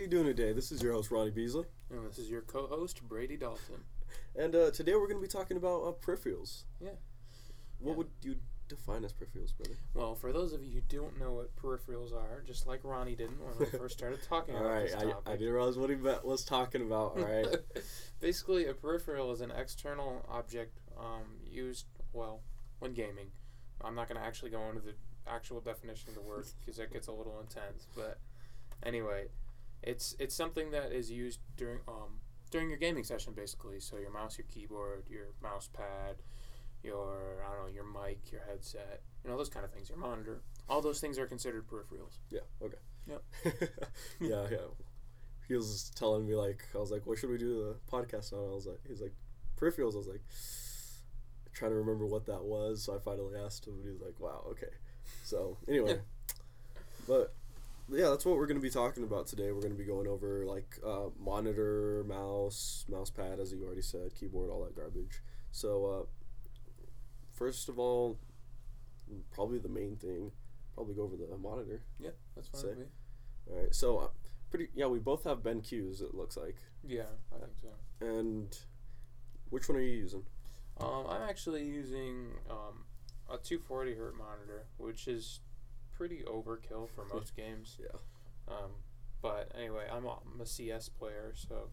you doing today? This is your host Ronnie Beasley, And this is your co-host Brady Dalton. and uh, today we're going to be talking about uh, peripherals. Yeah. What Yeah. would you define as peripherals, brother? Well, for those of you who don't know what peripherals are, just like Ronnie didn't when we first started talking All about right, this topic. I, I didn't realize what he was talking about. All right, Basically, a peripheral is an external object um, used well when gaming. I'm not going to actually go into the actual definition of the word because that gets a little intense. But anyway, it's it's something that is used during um, during your gaming session, basically. So your mouse, your keyboard, your mouse pad, your I don't know, your mic, your headset, you know those kind of things. Your monitor. All those things are considered peripherals. yeah, okay. Yep. yeah, yeah. He was telling me like, I was like, what should we do the podcast on? I was like, he's like, peripherals. I was like, trying to remember what that was. So I finally asked him, and he was like, wow, okay. So anyway, but yeah, that's what we're going to be talking about today. We're going to be going over like uh, monitor, mouse, mouse pad, as you already said, keyboard, all that garbage. So uh, first of all, probably the main thing, probably go over the monitor. Yeah, that's fine Say. with me. All right, so uh, pretty yeah, we both have BenQs. It looks like, Yeah, I think so. and which one are you using? Um, I'm actually using um, a 240 hertz monitor, which is pretty overkill for most games. Yeah. Um, but anyway, I'm a, I'm a CS player, so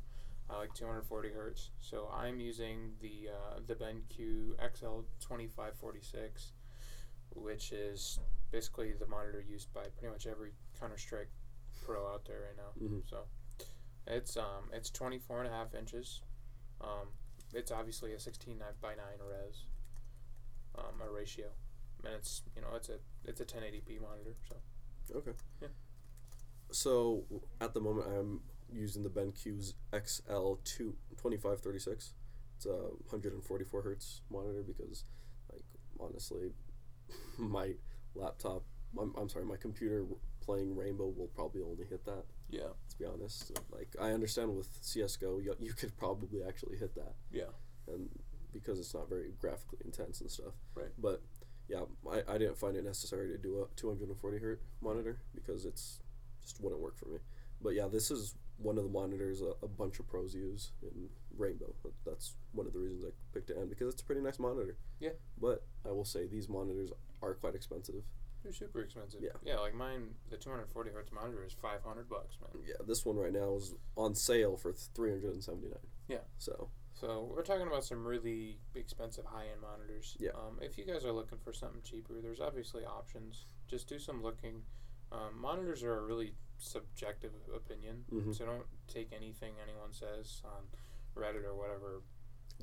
I like 240 hertz. So I'm using the uh, the BenQ XL2546, which is basically the monitor used by pretty much every Counter Strike pro out there right now. Mhm. So it's um it's 24 and a half inches. Um, it's obviously a 16 by 9 res um, a ratio and it's you know it's a it's a 1080p monitor so Okay. Yeah. So at the moment, I'm using the BenQ's XL two twenty five thirty six. It's a 144 hertz monitor because, like, honestly, my laptop, I'm, I'm sorry, my computer playing Rainbow will probably only hit that. yeah Let's be honest. Like, I understand with CS:GO, you, you could probably actually hit that. yeah and because it's not very graphically intense and stuff. Right. But yeah, I, I didn't find it necessary to do a 240 hertz monitor because it's just wouldn't work for me. But yeah, this is one of the monitors a, a bunch of pros use in Rainbow. That's one of the reasons I picked it and because it's a pretty nice monitor. Yeah. But I will say these monitors are quite expensive. they're super expensive Yeah. yeah like mine the 240 hertz monitor is 500 bucks man Yeah, this one right now is on sale for 379. Yeah. So so we're talking about some really expensive high-end monitors Yeah. um, if you guys are looking for something cheaper there's obviously options just do some looking um, monitors are a really subjective opinion Mhm. so don't take anything anyone says on reddit or whatever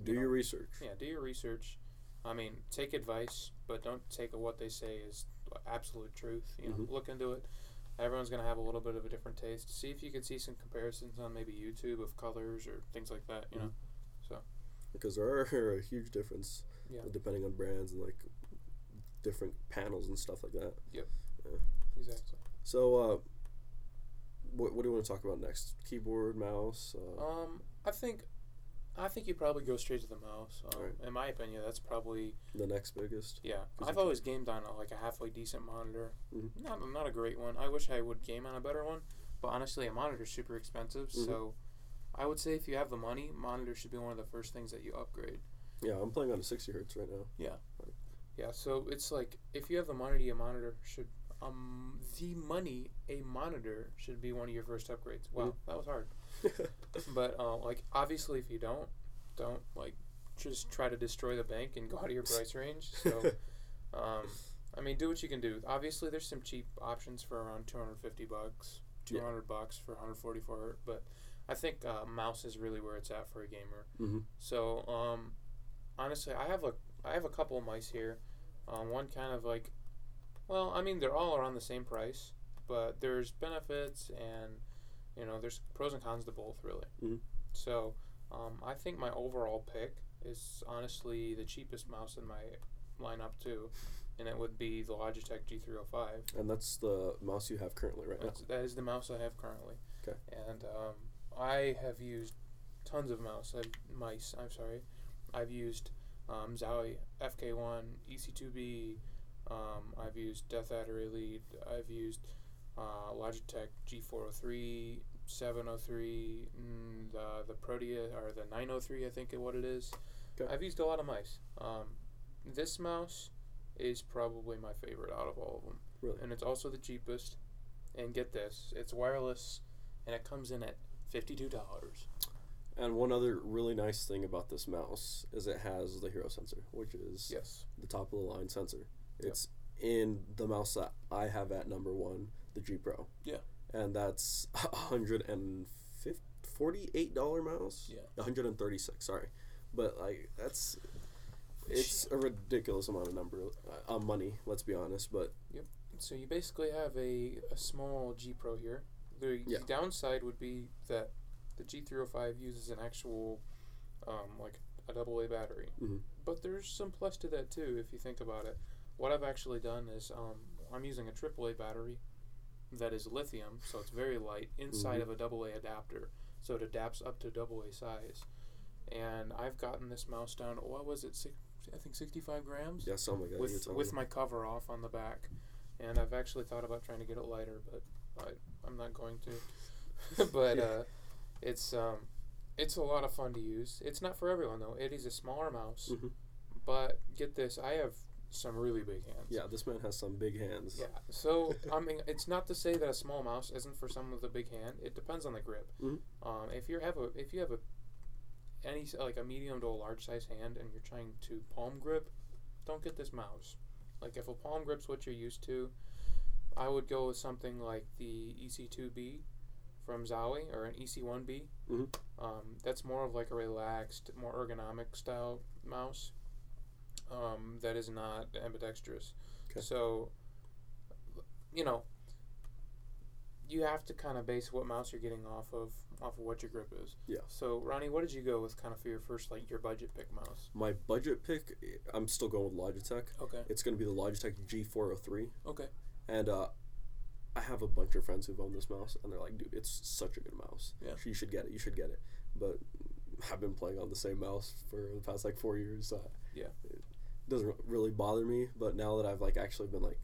do You your know, research. Yeah, do your research. I mean, take advice, but don't take what they say as absolute truth. You know, Mhm. look into it. Everyone's gonna have a little bit of a different taste. See if you can see some comparisons on maybe YouTube of colors or things like that. You know, Because there are a huge difference yeah, depending on brands and like different panels and stuff like that. Yep. Exactly. So, uh, what, what do you want to talk about next? Keyboard, mouse. Uh, Um, I think, I think you probably go straight to the mouse. Um, Right. In my opinion, that's probably the next biggest. Yeah, I've always gamed on a, like a halfway decent monitor. Mhm. Not not a great one. I wish I would game on a better one, but honestly, a monitor's super expensive. Mhm. So, I would say if you have the money, monitor should be one of the first things that you upgrade. Yeah, I'm playing on a 60 hertz right now. Yeah. Yeah, so it's like if you have the money, a monitor should um the money a monitor should be one of your first upgrades. Wow, Mhm. that was hard. But uh, like obviously, if you don't, don't like just try to destroy the bank and go out of your price range. So. Um, I mean, do what you can do. Obviously, there's some cheap options for around 250 bucks, Yeah. 200 bucks for 144 hertz, but I think uh, mouse is really where it's at for a gamer. hmm So, um, honestly, I have a I have a couple of mice here. Um, one kind of like, well, I mean, they're all around the same price, but there's benefits and you know there's pros and cons to both really. Mhm. So, um, I think my overall pick is honestly the cheapest mouse in my lineup too, and it would be the Logitech G305. And that's the mouse you have currently right now. That's, that is the mouse I have currently. Okay. And um, I have used tons of mouse. I've, mice. I'm sorry. I've used um, Zowie FK1, EC2B. Um, I've used Death Adder Elite. I've used uh, Logitech G403, 703, mm, the the Proteus or the 903, I think is what it is. Okay. I've used a lot of mice. Um, this mouse is probably my favorite out of all of them, Really? and it's also the cheapest. And get this, it's wireless, and it comes in at fifty-two dollars. And one other really nice thing about this mouse is it has the hero sensor, which is Yes. the top of the line sensor. Yep. It's in the mouse that I have at number one, the G Pro. Yeah. And that's a hundred and forty-eight dollar mouse. Yeah. One hundred and thirty-six. Sorry, but like that's it's a ridiculous amount of number uh, of money. Let's be honest, but yep. So you basically have a, a small G Pro here. The Yeah. downside would be that the G305 uses an actual, um, like a double A battery. Mhm. But there's some plus to that too, if you think about it. What I've actually done is um, I'm using a AAA battery that is lithium, so it's very light, inside Mhm. of a double A adapter, so it adapts up to double A size. And I've gotten this mouse down. What was it? Six, I think 65 grams yeah, something like that. with with my cover off on the back, and I've actually thought about trying to get it lighter, but I I'm not going to. but Yeah. uh, it's um it's a lot of fun to use. It's not for everyone though. It is a smaller mouse, Mhm. but get this, I have some really big hands. Yeah, this man has some big hands. Yeah. So I mean, it's not to say that a small mouse isn't for someone with a big hand. It depends on the grip. Mhm. Um, if you have a if you have a any like a medium to a large size hand and you're trying to palm grip, don't get this mouse. Like if a palm grip's what you're used to, I would go with something like the EC2B from Zowie or an EC1B. Mhm. Um, that's more of like a relaxed, more ergonomic style mouse. Um, that is not ambidextrous. Okay. So, you know, you have to kind of base what mouse you're getting off of off of what your grip is. Yeah. So, Ronnie, what did you go with kind of for your first like your budget pick mouse? My budget pick, I'm still going with Logitech. Okay. It's going to be the Logitech G403. Okay. And uh, I have a bunch of friends who've owned this mouse, and they're like, dude, it's such a good mouse. Yeah. You should get it. You should get it. But I've been playing on the same mouse for the past like four years. Yeah. It doesn't really bother me. But now that I've like actually been like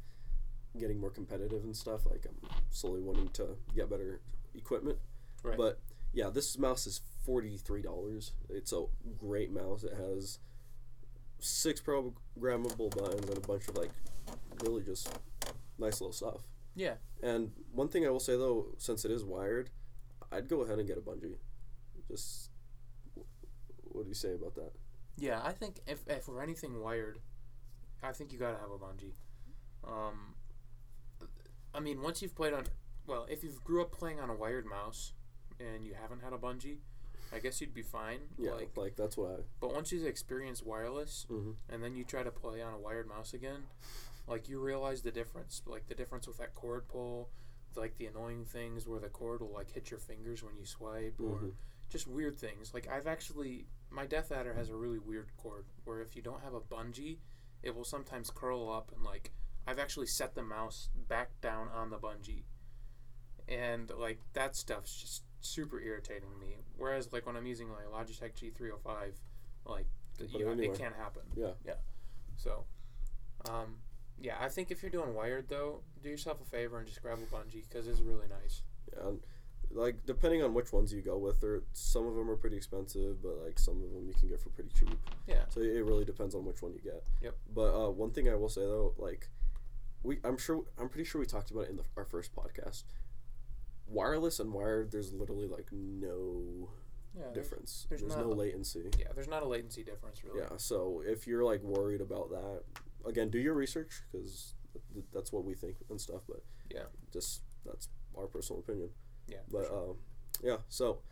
getting more competitive and stuff, like I'm slowly wanting to get better equipment. Right. But yeah, this mouse is forty three dollars. It's a great mouse. It has six programmable buttons and a bunch of like really just nice little stuff. Yeah. And one thing I will say though, since it is wired, I'd go ahead and get a bungee. Just what do you say about that? Yeah, I think if if we're anything wired, I think you gotta have a bungee. Um, I mean, once you've played on, well, if you've grew up playing on a wired mouse and you haven't had a bungee, I guess you'd be fine. Yeah, Like, like, that's what I. but once you've experienced wireless hmm and then you try to play on a wired mouse again, like you realize the difference, like the difference with that cord pull, like the annoying things where the cord will like hit your fingers when you swipe, or Mhm. just weird things. Like I've actually, my Death Adder has a really weird cord where if you don't have a bungee, it will sometimes curl up and like I've actually set the mouse back down on the bungee, and like that stuff's just super irritating to me. Whereas like when I'm using like Logitech G305, like you it know, it can't happen. Yeah. Yeah. So, um, yeah, I think if you're doing wired though, do yourself a favor and just grab a bungee because it's really nice. Yeah, and, like depending on which ones you go with, or some of them are pretty expensive, but like some of them you can get for pretty cheap. Yeah. So it really depends on which one you get. Yep. But uh, one thing I will say though, like we, I'm sure, I'm pretty sure we talked about it in the, our first podcast. Wireless and wired, there's literally like no Yeah. difference. there's There's, not no latency. Yeah, there's not a latency difference really. Yeah. So if you're like worried about that, again, do your research because th- that's what we think and stuff. But Yeah. just that's our personal opinion. Yeah. But sure. um, yeah. So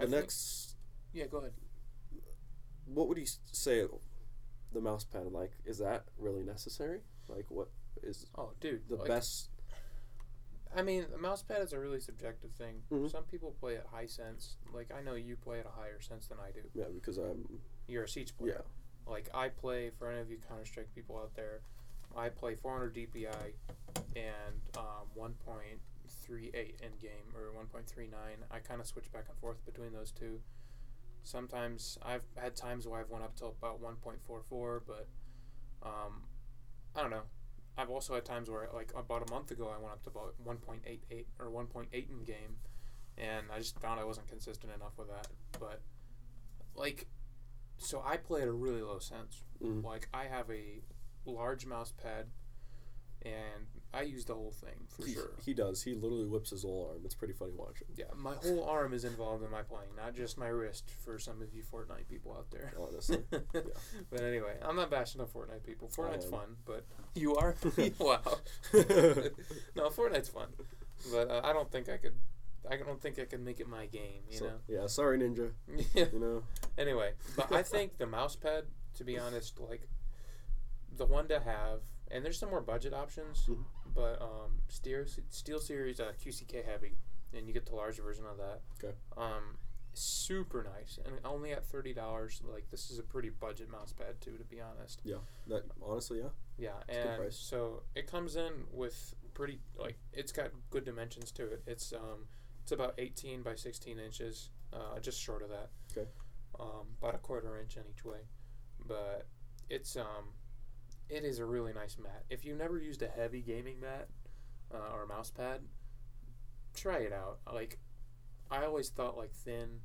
I the think- next, yeah, go ahead. what would you say? The mouse pad, like, is that really necessary? Like, what is Oh, dude. the like, best? I mean, a mouse pad is a really subjective thing. Mhm. Some people play at high sense. Like I know you play at a higher sense than I do. Yeah, because I'm. You're a Siege player. Yeah. Like I play for any of you Counter Strike people out there, I play 400 DPI and um, 1.38 in game or 1.39. I kind of switch back and forth between those two. Sometimes I've had times where I've went up to about 1.44, but um, I don't know. I've also had times where, like about a month ago, I went up to about 1.88 or 1.8 in game, and I just found I wasn't consistent enough with that. But like, so I play at a really low sense. Mm. Like I have a large mouse pad, and I use the whole thing for he, sure. he does. He literally whips his whole arm. It's pretty funny watching. Yeah, my whole arm is involved in my playing, not just my wrist. For some of you Fortnite people out there. Honestly, But anyway, I'm not bashing on Fortnite people. Fortnite's fun, but you are. wow. no, Fortnite's fun, but uh, I don't think I could. I don't think I could make it my game. You So, know. yeah. Sorry, Ninja. You know. Anyway, but I think the mouse pad, to be honest, like the one to have, and there's some more budget options, Mhm. but um, Steel Steel Series uh, QCK Heavy, and you get the larger version of that. Okay. Um, super nice, and only at thirty dollars. Like this is a pretty budget mouse pad too, to be honest. Yeah. That honestly, yeah. Yeah, good and so it comes in with pretty like it's got good dimensions to it. It's um it's about eighteen by sixteen inches, uh, just short of that. Okay. Um, about a quarter inch in each way, but it's um it is a really nice mat. If you've never used a heavy gaming mat uh, or a mouse pad, try it out. Like I always thought like thin,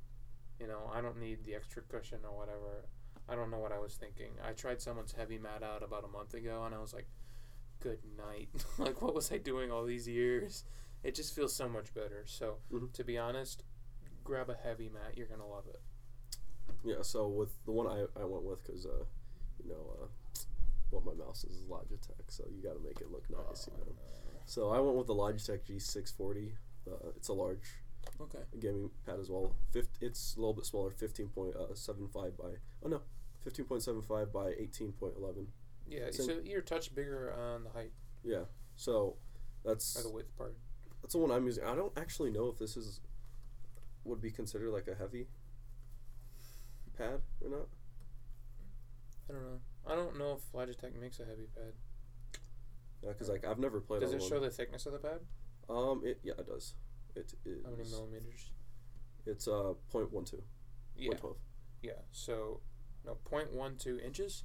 you know, I don't need the extra cushion or whatever. I don't know what I was thinking. I tried someone's heavy mat out about a month ago, and I was like, "Good night." like, what was I doing all these years? It just feels so much better. So, Mhm. to be honest, grab a heavy mat. You're gonna love it. Yeah. So with the one I, I went with, cause uh, you know, uh, what my mouse is is Logitech, so you got to make it look nice, you know. So I went with the Logitech G640. Uh, it's a large Okay. gaming pad as well. Fif- it's a little bit smaller, fifteen point seven five by oh no, fifteen point seven five by eighteen point eleven. Yeah. So- So your touch bigger on the height Yeah. So that's or the width part. That's the one I'm using. I don't actually know if this is would be considered like a heavy pad or not. I don't know. I don't know if Logitech makes a heavy pad. Yeah, because like I've never played. Does it one. show the thickness of the pad? Um. It yeah it does. It is. How many millimeters? It's uh point one two. Yeah. Point. Yeah. So, no, 0.12 inches.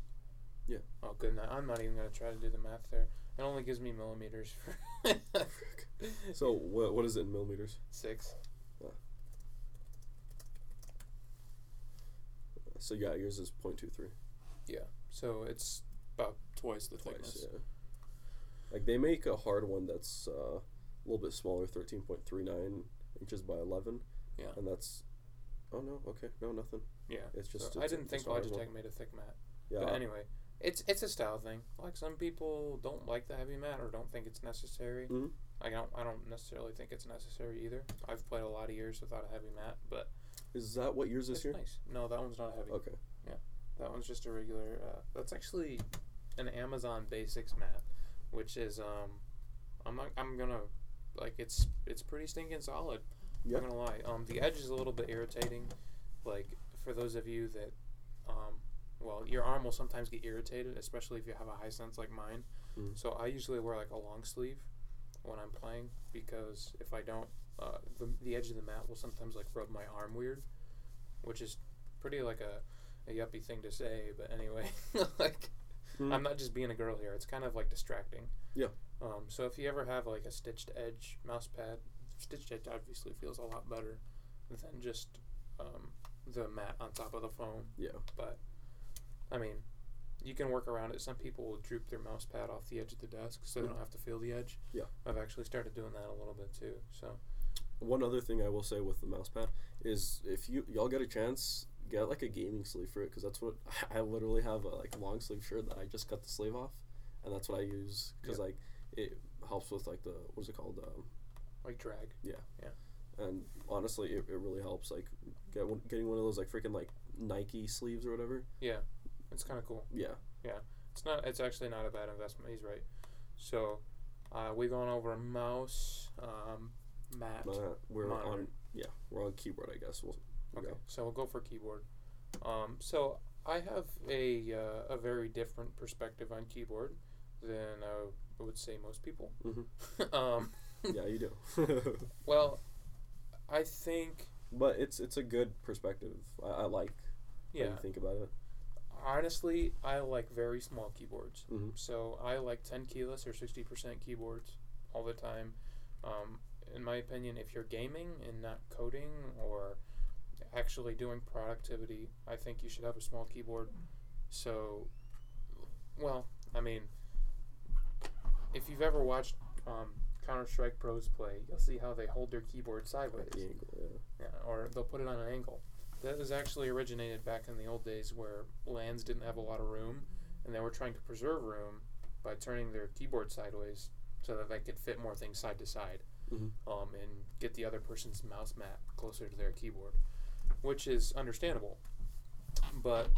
Yeah. Oh, good. night. I'm not even gonna try to do the math there. It only gives me millimeters for So what what is it in millimeters? six. So yeah, yours is point two three. So it's about twice the Twice. thickness. Yeah. Like they make a hard one that's uh, a little bit smaller, thirteen point three nine inches by eleven. Yeah. And that's. Oh no! Okay, no nothing. Yeah. It's just. So I it's a- didn't think it's a hard. Logitech made a thick mat. Yeah. But anyway, it's it's a style thing. Like some people don't like the heavy mat or don't think it's necessary. Mhm. I don't I don't necessarily think it's necessary either. I've played a lot of years without a heavy mat, but Is that what yours is it's here? nice. No, that one's not heavy. Okay. Yeah, that one's just a regular. Uh, that's actually an Amazon Basics mat, which is um, I'm not. I'm gonna like it's it's pretty stinking solid. Yeah. I'm not gonna lie. Um, the edge is a little bit irritating. Like for those of you that, um, well, your arm will sometimes get irritated, especially if you have a high sense like mine. Mm. So I usually wear like a long sleeve when I'm playing because if I don't, uh, the the edge of the mat will sometimes like rub my arm weird, which is pretty like a a yuppie thing to say, but anyway, like Mm. I'm not just being a girl here. It's kind of like distracting. Yeah. Um. So if you ever have like a stitched edge mouse pad, stitched edge obviously feels a lot better than just um the mat on top of the phone. Yeah. But I mean, you can work around it. Some people will droop their mouse pad off the edge of the desk so they Mhm. don't have to feel the edge. Yeah. I've actually started doing that a little bit too. So One other thing I will say with the mouse pad is if you y'all get a chance, get like a gaming sleeve for it because that's what I literally have a like long sleeve shirt that I just cut the sleeve off, and that's what I use because like it helps with like the what's it called um, like drag. Yeah. Yeah. And honestly it, it really helps like get one, getting one of those like freaking like Nike sleeves or whatever. Yeah. It's kind of cool. Yeah. Yeah. It's not. It's actually not a bad investment. He's right. So uh, we've gone over mouse, um, mat. Uh, we're Monitor. on yeah we're on keyboard I guess we'll, we'll Okay, go. so we'll go for keyboard. Um, so I have a uh, a very different perspective on keyboard than uh, I would say most people. Mhm. um, yeah you do. well, I think but it's it's a good perspective. I, I like how yeah, you think about it. Honestly, I like very small keyboards. Mhm. So I like 10 keyless or 60% keyboards all the time. Um, in my opinion, if you're gaming and not coding or actually doing productivity, I think you should have a small keyboard. So, well, I mean, if you've ever watched um, Counter Strike pros play, you'll see how they hold their keyboard sideways. Angle, yeah. Yeah, or they'll put it on an angle. That was actually originated back in the old days where LANs didn't have a lot of room, and they were trying to preserve room by turning their keyboard sideways so that they could fit more things side to side, Mhm. um, and get the other person's mouse mat closer to their keyboard, which is understandable. But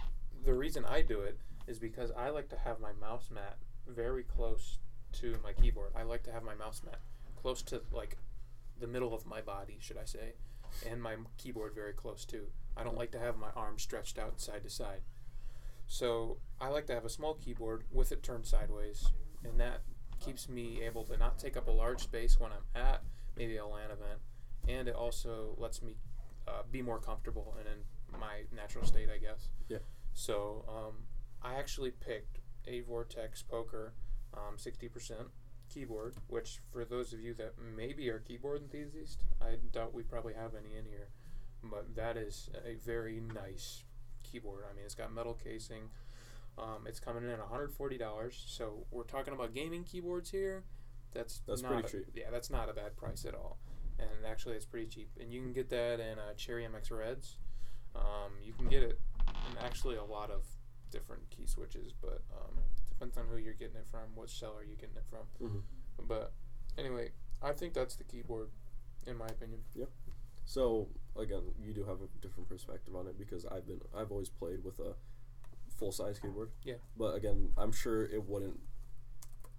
the reason I do it is because I like to have my mouse mat very close to my keyboard. I like to have my mouse mat close to like the middle of my body, should I say, and my keyboard very close too. I don't like to have my arms stretched out side to side. So I like to have a small keyboard with it turned sideways, and that keeps me able to not take up a large space when I'm at maybe a LAN event, and it also lets me uh, be more comfortable and in my natural state, I guess. Yeah. So um, I actually picked a Vortex Poker um, 60% keyboard, which for those of you that maybe are keyboard enthusiasts, I doubt we probably have any in here, but that is a very nice keyboard. I mean, it's got metal casing. Um, it's coming in at $140. So we're talking about gaming keyboards here. That's That's not pretty a- cheap. Yeah, that's not a bad price at all. And actually, it's pretty cheap. And you can get that in uh, Cherry MX Reds. Um, you can get it in actually a lot of different key switches, but um, depends on who you're getting it from, what seller you're getting it from. Mhm. But anyway, I think that's the keyboard, in my opinion. So again, you do have a different perspective on it because I've been I've always played with a full size keyboard. Yeah. But again, I'm sure it wouldn't.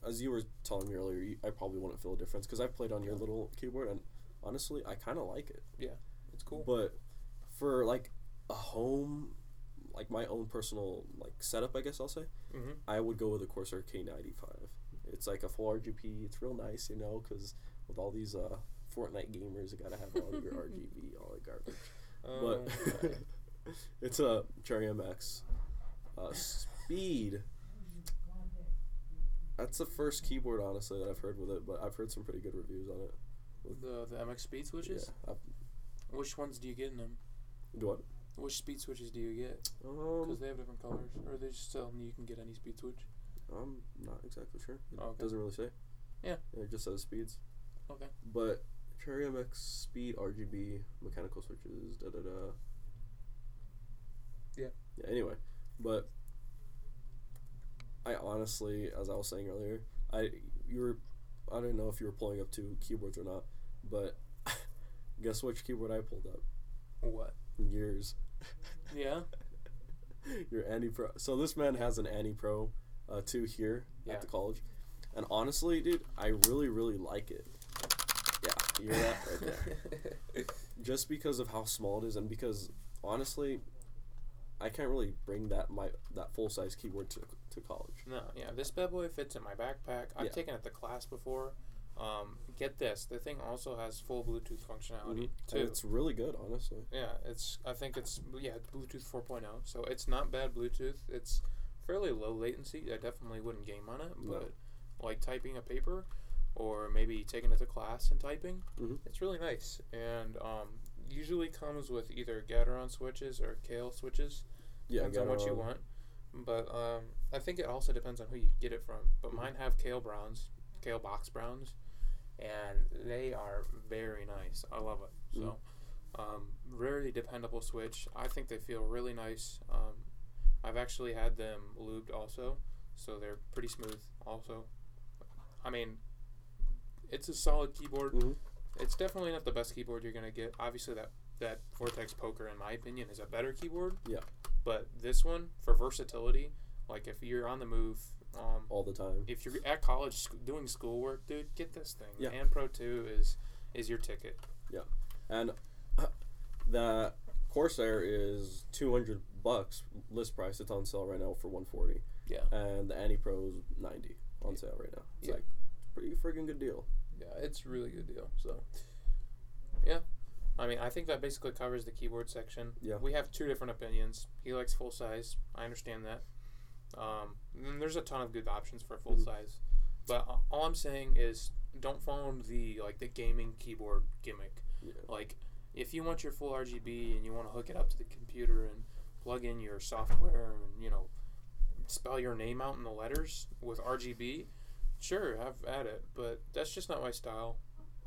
As you were telling me earlier, you, I probably wouldn't feel a difference because I've played on your little keyboard and honestly, I kind of like it. Yeah, it's cool. But for like a home, like my own personal like setup, I guess I'll say, hmm I would go with a Corsair K95. It's like a full RGB. It's real nice, you know, because with all these uh, Fortnite gamers, gotta have all your RGB, all that garbage. Um, But it's a Cherry MX. Uh, speed. That's the first keyboard, honestly, that I've heard with it, but I've heard some pretty good reviews on it. the the MX speed switches. Yeah. I've, Which ones do you get in them? what? Which speed switches do you get? Um, Because they have different colors, or they just tell you can get any speed switch. I'm not exactly sure. It Okay. doesn't really say. Yeah. It just says speeds. Okay. But Cherry MX speed RGB mechanical switches da da da. Yeah. Yeah. Anyway, but I honestly, as I was saying earlier, I you were I don't know if you were pulling up two keyboards or not, but guess which keyboard I pulled up? What? Yours. Yeah. Your Anne Pro. So this man has an Anne Pro, uh, two here Yeah. at the college, and honestly, dude, I really really like it. Yeah, you hear that right there. Just because of how small it is, and because honestly, I can't really bring that my that full size keyboard to to college. No, yeah, this bad boy fits in my backpack. I've Yeah. taken it to class before. Um, get this, the thing also has full Bluetooth functionality Mhm. too. And it's really good, honestly. yeah, it's I think it's yeah it's Bluetooth 4.0, so it's not bad Bluetooth. It's fairly low latency. I definitely wouldn't game on it, No. but like typing a paper or maybe taking it to class and typing, Mhm. it's really nice. And um, usually comes with either Gateron switches or Kailh switches. Yeah, depends on what you want. But um, I think it also depends on who you get it from. But Mhm. mine have Kailh browns, Kailh box browns, and they are very nice. I love it. So, um, very dependable switch. I think they feel really nice. Um, I've actually had them lubed also, so they're pretty smooth. Also, I mean, it's a solid keyboard. Mhm. It's definitely not the best keyboard you're gonna get. Obviously, that that Vortex Poker, in my opinion, is a better keyboard. Yeah. But this one, for versatility, like if you're on the move, um, all the time. if you're at college sc- doing schoolwork, dude, get this thing. Yeah. Anne Pro Two is is your ticket. Yeah. And the Corsair is two hundred bucks list price. It's on sale right now for one forty. Yeah. And the Anne Pro is ninety on sale right now. It's Yeah. like pretty friggin' good deal. Yeah, it's a really good deal. So, yeah, I mean, I think that basically covers the keyboard section. Yeah. We have two different opinions. He likes full size. I understand that. Um, there's a ton of good options for full Mhm. size, but a- all I'm saying is don't fall into the like the gaming keyboard gimmick. Yeah. Like, if you want your full RGB and you want to hook it up to the computer and plug in your software and you know spell your name out in the letters with RGB, sure, have at it. But that's just not my style.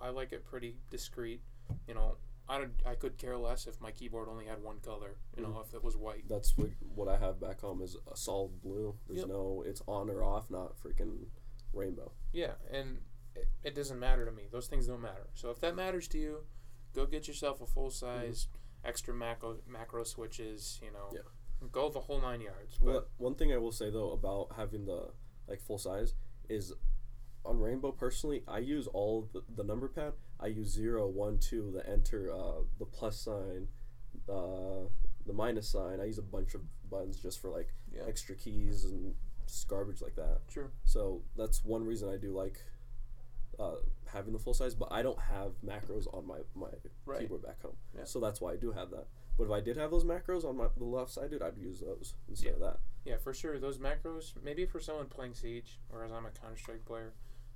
I like it pretty discreet. You know, I don't. I could care less if my keyboard only had one color. You know, mm. if it was white. That's what, what I have back home is a solid blue. There's Yep. no, it's on or off, not freaking rainbow. Yeah, and it, it doesn't matter to me. Those things don't matter. So if that matters to you, go get yourself a full size mm-hmm. extra macro macro switches. You know, Yeah. go the whole nine yards. But Well, one thing I will say though about having the like full size is on Rainbow personally, I use all the, the number pad. I use zero, one, two, the enter, uh, the plus sign, uh, the minus sign. I use a bunch of buttons just for like Yeah. extra keys and just garbage like that. Sure. So that's one reason I do like uh, having the full size. But I don't have macros on my my Right. keyboard back home. Yeah. So that's why I do have that. But if I did have those macros on my the left side, dude, I'd use those instead of that. Yeah, for sure. Those macros, maybe for someone playing Siege, whereas I'm a Counter Strike player,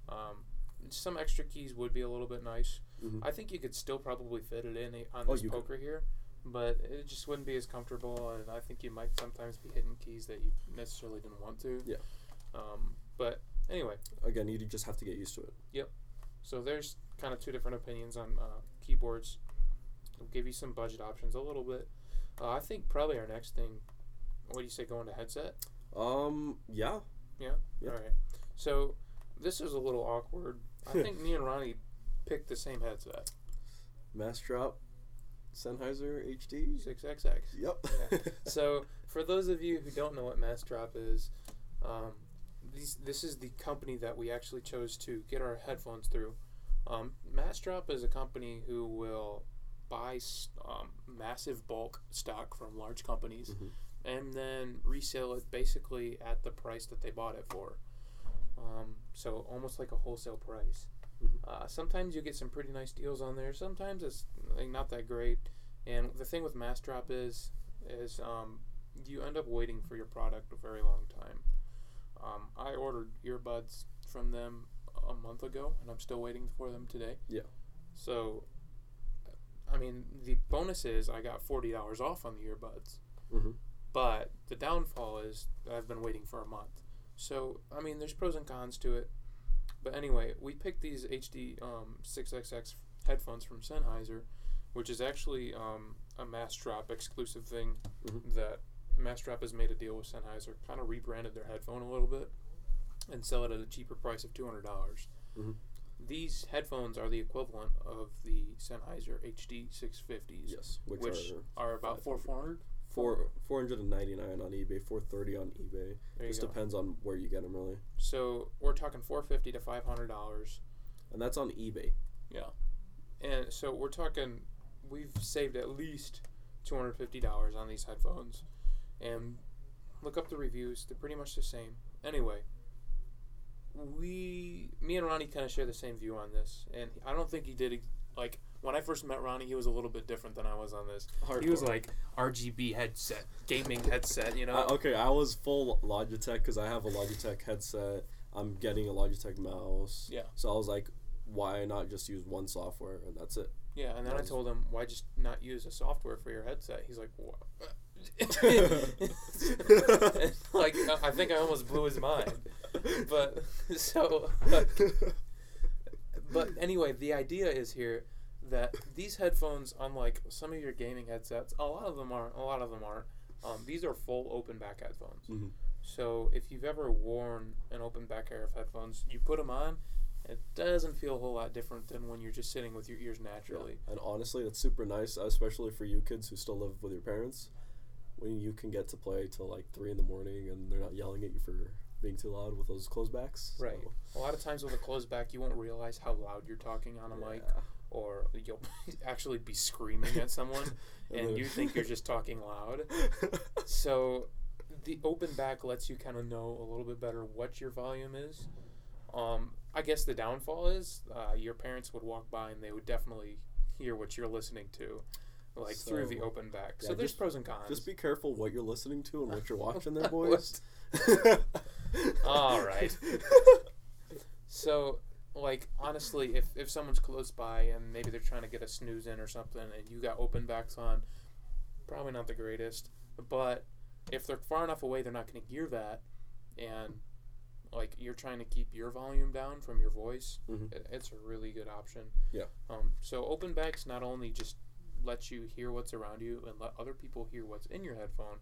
um, some extra keys would be a little bit nice. Mhm. I think you could still probably fit it in on Oh, this could. poker here, but it just wouldn't be as comfortable, and I think you might sometimes be hitting keys that you necessarily didn't want to. Yeah. Um, but anyway, Again, you just have to get used to it. Yep. So there's kind of two different opinions on uh, keyboards. I'll give you some budget options a little bit. Uh, I think probably our next thing. What do you say? Going to headset? Um, yeah, Yeah. All right. So this is a little awkward. I think me and Ronnie picked the same headset, Massdrop, Sennheiser HD. six XX. Yep. So for those of you who don't know what Massdrop is, um, these this is the company that we actually chose to get our headphones through. Um, Massdrop is a company who will buy um, massive bulk stock from large companies Mhm. And then resell it basically at the price that they bought it for. Um, so almost like a wholesale price. Mhm. Uh, sometimes you get some pretty nice deals on there. Sometimes it's like not that great. And the thing with Massdrop is, is um, you end up waiting for your product a very long time. Um, I ordered earbuds from them a month ago, and I'm still waiting for them today. Yeah. So, I mean, the bonus is I got forty dollars off on the earbuds, hmm but the downfall is that I've been waiting for a month. So, I mean, there's pros and cons to it. But anyway, we picked these HD um, 6XX headphones from Sennheiser, which is actually um, a Massdrop exclusive thing Mhm. that Massdrop has made a deal with Sennheiser, kind of rebranded their headphone a little bit, and sell it at a cheaper price of two hundred dollars. Mhm. These headphones are the equivalent of the Sennheiser HD 650s, Yes, which, which are are about four 500. Four four hundred and ninety nine on eBay, four thirty on eBay. There Just depends on where you get them, really, So we're talking four fifty to five hundred dollars. and that's on eBay. Yeah, and so we're talking, we've saved at least two hundred fifty dollars on these headphones, and look up the reviews; they're pretty much the same. Anyway, we, me and Ronnie, kind of share the same view on this, and I don't think he did like when I first met Ronnie. He was a little bit different than I was on this. He was like RGB headset, gaming headset, you know. Uh, okay, I was full Logitech because I have a Logitech headset. I'm getting a Logitech mouse. Yeah. So I was like, why not just use one software and that's it? Yeah, and then I told him, why just not use a software for your headset? He's like, what? like, I think I almost blew his mind. But, so, but anyway, the idea is here that these headphones, unlike some of your gaming headsets, a lot of them aren't, a lot of them aren't, um, these are full open back headphones. Mhm. So if you've ever worn an open back pair of headphones, you put them on, it doesn't feel a whole lot different than when you're just sitting with your ears naturally. And honestly, that's super nice, especially for you kids who still live with your parents. When you can get to play till like three in the morning and they're not yelling at you for being too loud with those closed backs. Right. So, A lot of times with a closed back, you won't realize how loud you're talking on a mic, yeah. Or you'll actually be screaming at someone, and you think you're just talking loud. So the open back lets you kind of know a little bit better what your volume is. Um, I guess the downfall is uh, your parents would walk by and they would definitely hear what you're listening to, like through the open back. yeah, so there's just- pros and cons. Just be careful what you're listening to and what you're watching there, boys. All right. So, like, honestly, if, if someone's close by and maybe they're trying to get a snooze in or something and you got open backs on, probably not the greatest. But if they're far enough away, they're not going to hear that. And, like, you're trying to keep your volume down from your voice, Mhm. it, it's a really good option. Yeah. Um, so, open backs not only just let you hear what's around you and let other people hear what's in your headphone,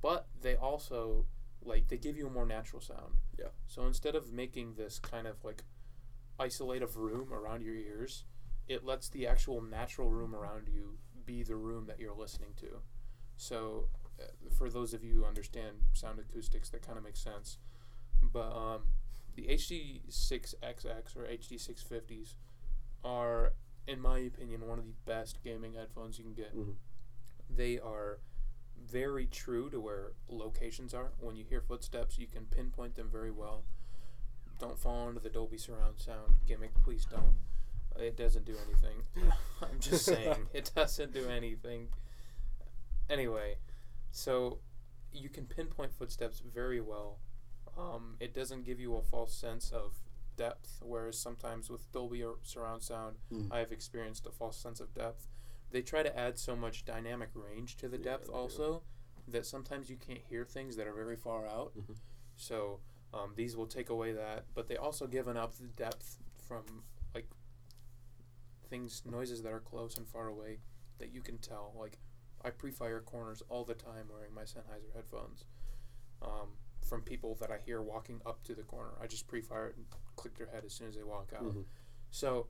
but they also, like, they give you a more natural sound. Yeah. So instead of making this kind of like isolative room around your ears, it lets the actual natural room around you be the room that you're listening to. So, uh, for those of you who understand sound acoustics, that kind of makes sense. But um, the HD6XX or HD650s are, in my opinion, one of the best gaming headphones you can get. Mhm. They are very true to where locations are. When you hear footsteps, you can pinpoint them very well. Don't fall into the Dolby surround sound gimmick, please don't. It doesn't do anything. I'm just saying, it doesn't do anything. Anyway, so you can pinpoint footsteps very well. Um, it doesn't give you a false sense of depth, whereas sometimes with Dolby or surround sound, Mm. I've experienced a false sense of depth. They try to add so much dynamic range to the Yeah, depth they do. also that sometimes you can't hear things that are very far out. Mhm. So um, these will take away that, but they also give enough the depth from like things, noises that are close and far away that you can tell. Like I pre-fire corners all the time wearing my Sennheiser headphones. Um, from people that I hear walking up to the corner, I just pre-fire it and click their head as soon as they walk out. Mhm. So,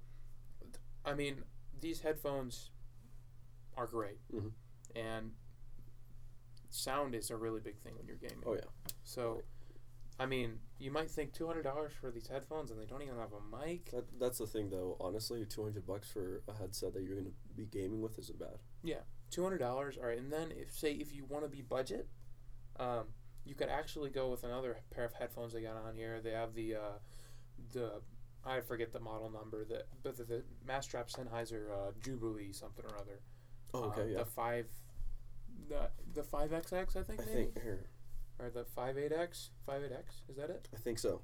th- I mean, these headphones are great, Mhm. and sound is a really big thing when you're gaming. Oh yeah. So, I mean, you might think two hundred dollars for these headphones, and they don't even have a mic. That, that's the thing though. Honestly, two hundred bucks for a headset that you're gonna be gaming with isn't bad. Yeah, Two hundred dollars, all right. And then, if say if you want to be budget, um, you could actually go with another pair of headphones they got on here. They have the uh, the I forget the model number, the but the, the Massdrop Sennheiser uh, Jubilee something or other. Oh, okay, yeah. The five, the the five XX I think I maybe, think here. Or the five eight X, five eight X. Is that it? I think so.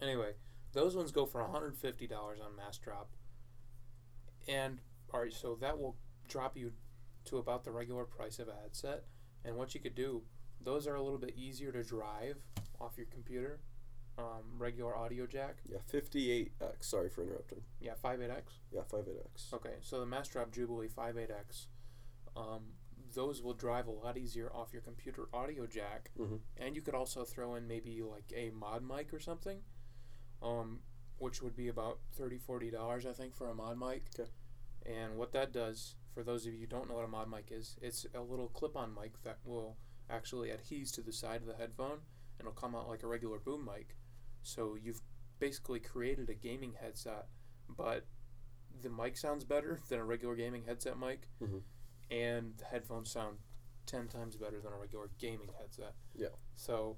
Anyway, those ones go for one hundred fifty dollars on Massdrop, and all right, so that will drop you to about the regular price of a headset. And what you could do, those are a little bit easier to drive off your computer. Um, regular audio jack, Yeah, fifty-eight X. Sorry for interrupting. yeah, five eight X. Yeah, five eight X. Okay, so the Massdrop Jubilee 58X, um, those will drive a lot easier off your computer audio jack, Mhm. and you could also throw in maybe like a mod mic or something, um, which would be about 30 dollars $40, I think for a mod mic. Okay. And what that does, for those of you who don't know what a mod mic is, it's a little clip-on mic that will actually adhese to the side of the headphone, and it'll come out like a regular boom mic. So you've basically created a gaming headset, but the mic sounds better than a regular gaming headset mic, Mhm. And the headphones sound ten times better than a regular gaming headset. Yeah. So,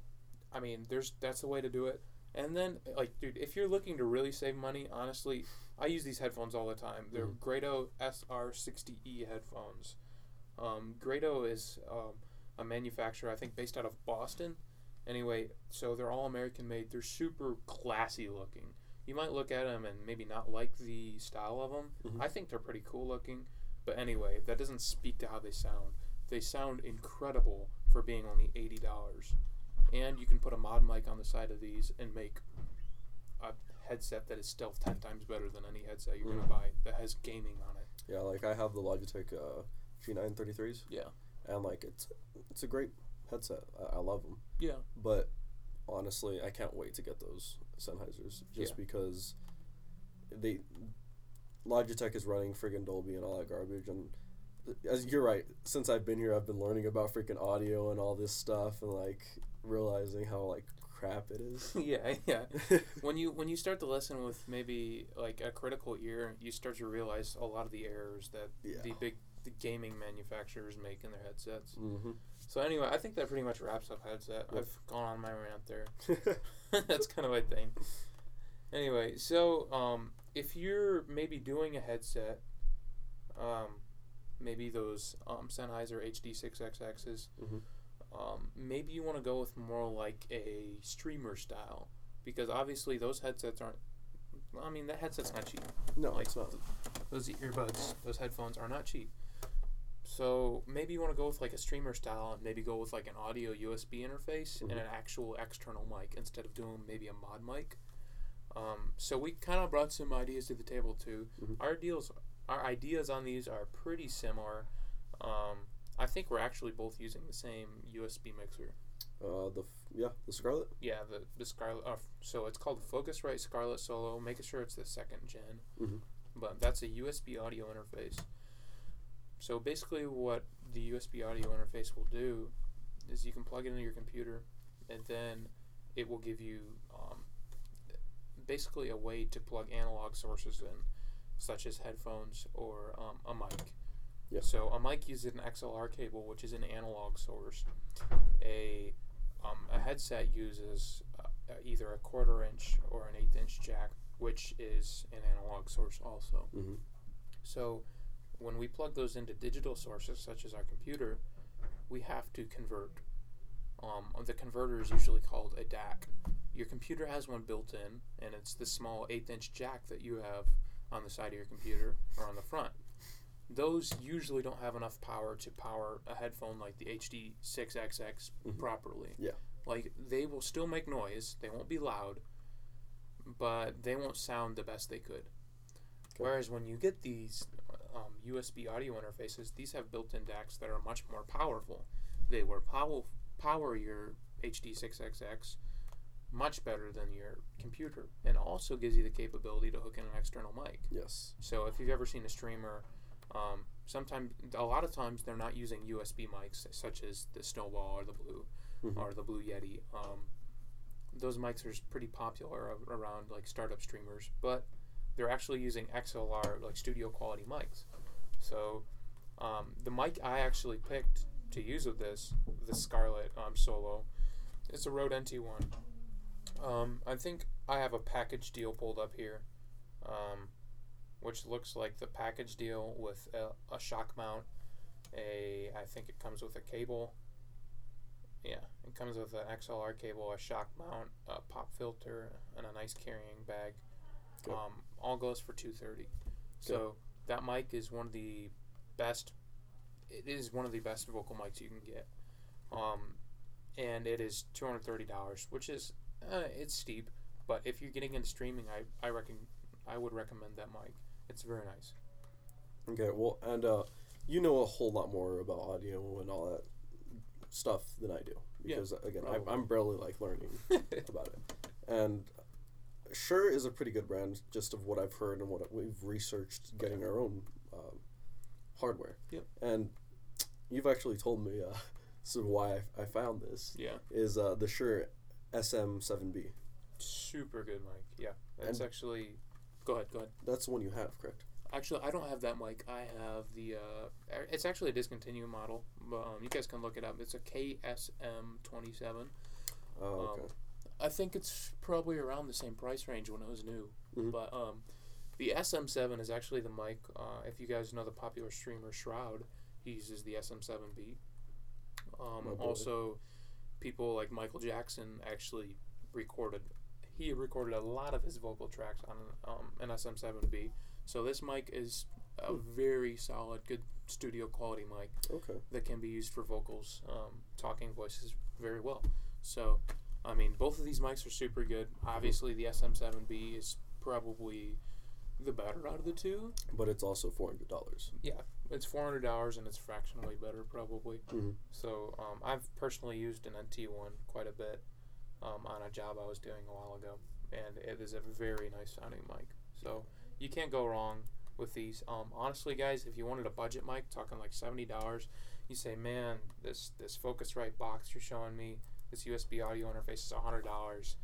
I mean, there's that's the way to do it. And then, like, dude, if you're looking to really save money, honestly, I use these headphones all the time. They're Mhm. Grado SR60E headphones. Um, Grado is um, a manufacturer, I think, based out of Boston. Anyway, so they're all American made. They're super classy looking. You might look at them and maybe not like the style of them. Mhm. I think they're pretty cool looking. But anyway, that doesn't speak to how they sound. They sound incredible for being only eighty dollars, and you can put a mod mic on the side of these and make a headset that is stealth ten times better than any headset you're Mhm. gonna buy that has gaming on it. Yeah, like I have the Logitech uh, G933s, Yeah. and like it's it's a great headset. I, I love them. Yeah. But honestly, I can't wait to get those Sennheisers just Yeah. because they Logitech is running friggin' Dolby and all that garbage and as you're right, since I've been here I've been learning about freaking audio and all this stuff and like realizing how like crap it is. yeah, yeah. When you when you start to listen with maybe like a critical ear, you start to realize a lot of the errors that Yeah. the big the gaming manufacturers make in their headsets. mm-hmm. So anyway, I think that pretty much wraps up headset. Yep. I've gone on my rant there. That's kind of my thing. Anyway, so um, if you're maybe doing a headset Um, maybe those um, Sennheiser HD6XXs. Mhm. Um, maybe you want to go with more like a streamer style because obviously those headsets aren't. I mean, that headset's not cheap. No, Like it's not. those earbuds, those headphones are not cheap. So maybe you want to go with like a streamer style and maybe go with like an audio USB interface Mhm. and an actual external mic instead of doing maybe a mod mic. Um, so we kind of brought some ideas to the table too. Mhm. Our deals, our ideas on these are pretty similar. Um, I think we're actually both using the same USB mixer. Uh, the f- yeah, the Scarlett. Yeah, the the Scarlett. Uh, so it's called the Focusrite Scarlett Solo. Making sure it's the second gen, Mhm. but that's a USB audio interface. So basically, what the USB audio interface will do is you can plug it into your computer, and then it will give you um, basically a way to plug analog sources in, such as headphones or um, a mic. Yeah. So a mic uses an XLR cable, which is an analog source. A um, a headset uses uh, either a quarter inch or an eighth inch jack, which is an analog source also. Mm-hmm. So when we plug those into digital sources, such as our computer, we have to convert. Um, the converter is usually called a DAC. Your computer has one built in, and it's the small eighth inch jack that you have on the side of your computer or on the front. Those usually don't have enough power to power a headphone like the HD6XX Mhm. properly. Yeah. Like they will still make noise, they won't be loud, but they won't sound the best they could. Okay. Whereas when you get these um, USB audio interfaces, these have built-in DACs that are much more powerful. They will power power your HD6XX much better than your computer, and also gives you the capability to hook in an external mic. Yes. So if you've ever seen a streamer, um, sometimes a lot of times they're not using USB mics such as the Snowball or the Blue Mhm. or the Blue Yeti. Um, those mics are pretty popular around like startup streamers, but they're actually using XLR like studio quality mics. So um, the mic I actually picked to use with this, the Scarlett um, Solo, it's a Rode NT1. Um, I think I have a package deal pulled up here, um, which looks like the package deal with a, a shock mount. A I think it comes with a cable. Yeah, it comes with an XLR cable, a shock mount, a pop filter, and a nice carrying bag. Good. Um, all goes for two thirty. So that mic is one of the best. It is one of the best vocal mics you can get, um, and it is two hundred thirty dollars, which is uh, it's steep. But if you're getting into streaming, I I reckon I would recommend that mic. It's very nice. Okay. Well, and uh, you know a whole lot more about audio and all that stuff than I do Yeah, because again, I, I'm barely like learning about it. And Shure is a pretty good brand, just of what I've heard and what we've researched getting our own um, hardware. Yep. And you've actually told me uh, so why I, I found this yeah, is uh, the Shure SM7B. super good mic. Yeah, it's And- actually. Go ahead. Go ahead. That's the one you have, correct? Actually, I don't have that mic. I have the. Uh, it's actually a discontinued model, but um, you guys can look it up. It's a KSM27. Oh, Um, okay. I think it's probably around the same price range when it was new. Mhm. But um, the SM7 is actually the mic. Uh, if you guys know the popular streamer Shroud, he uses the SM7B. Um, boy. also, people like Michael Jackson actually recorded. He recorded a lot of his vocal tracks on um, an SM7B. So this mic is a Hmm. very solid, good studio quality mic Okay. that can be used for vocals, um, talking voices very well. So, I mean, both of these mics are super good. Obviously, the SM7B is probably the better out of the two. But it's also four hundred dollars. Yeah, it's four hundred dollars and it's fractionally better probably. Mhm. So, um, I've personally used an NT1 quite a bit um, on a job I was doing a while ago, and it is a very nice sounding mic. So you can't go wrong with these. Um, honestly, guys, if you wanted a budget mic, talking like seventy dollars, you say, man, this this Focusrite box you're showing me, this USB audio interface is hundred dollars.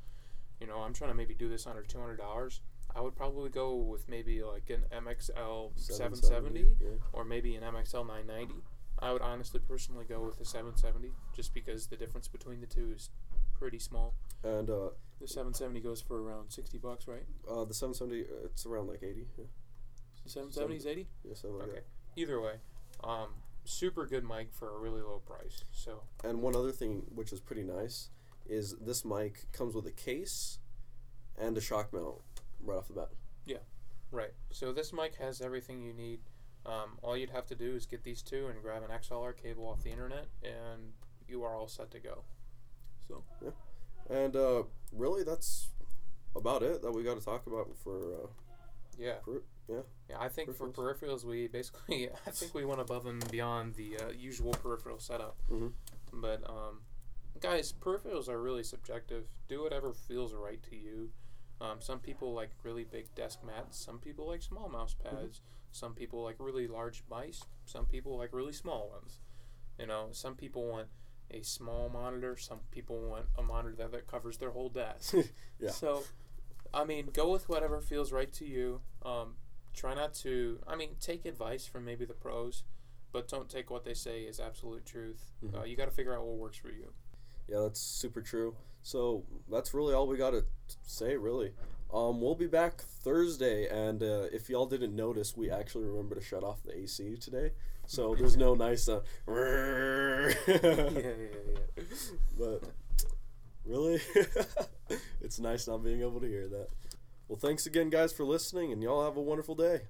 You know, I'm trying to maybe do this under two hundred dollars. I would probably go with maybe like an MXL 770 Yeah. or maybe an MXL 990. I would honestly personally go with the 770 just because the difference between the two is pretty small. And uh, The 770 goes for around 60 bucks, right? uh, the seven seventy, it's around like eighty. Yeah. The 770 is 80? Yeah, something like Okay. either way, um, super good mic for a really low price. So And one other thing, which is pretty nice, is this mic comes with a case and a shock mount right off the bat. Yeah, right. So this mic has everything you need. Um, all you'd have to do is get these two and grab an XLR cable off the internet, and you are all set to go. So yeah, And uh, really, that's about it that we got to talk about for. Uh, yeah, per- yeah. yeah. I think for Peripherals. peripherals, we basically I think we went above and beyond the uh, usual peripheral setup. Mhm. But um, guys, peripherals are really subjective. Do whatever feels right to you. Um, some people like really big desk mats. Some people like small mouse pads. Some people like really large mice. Some people like really small ones. You know, some people want a small monitor. Some people want a monitor that, that covers their whole desk. Yeah. So, I mean, go with whatever feels right to you. Um, try not to. I mean, take advice from maybe the pros, but don't take what they say as absolute truth. Mhm. Uh, you got to figure out what works for you. Yeah, that's super true. So that's really all we got to say, really. Um, we'll be back Thursday, and uh, if y'all didn't notice, we actually remember to shut off the AC today. So there's no nice. Uh, yeah, yeah, yeah. but really, it's nice not being able to hear that. Well, thanks again, guys, for listening, and y'all have a wonderful day.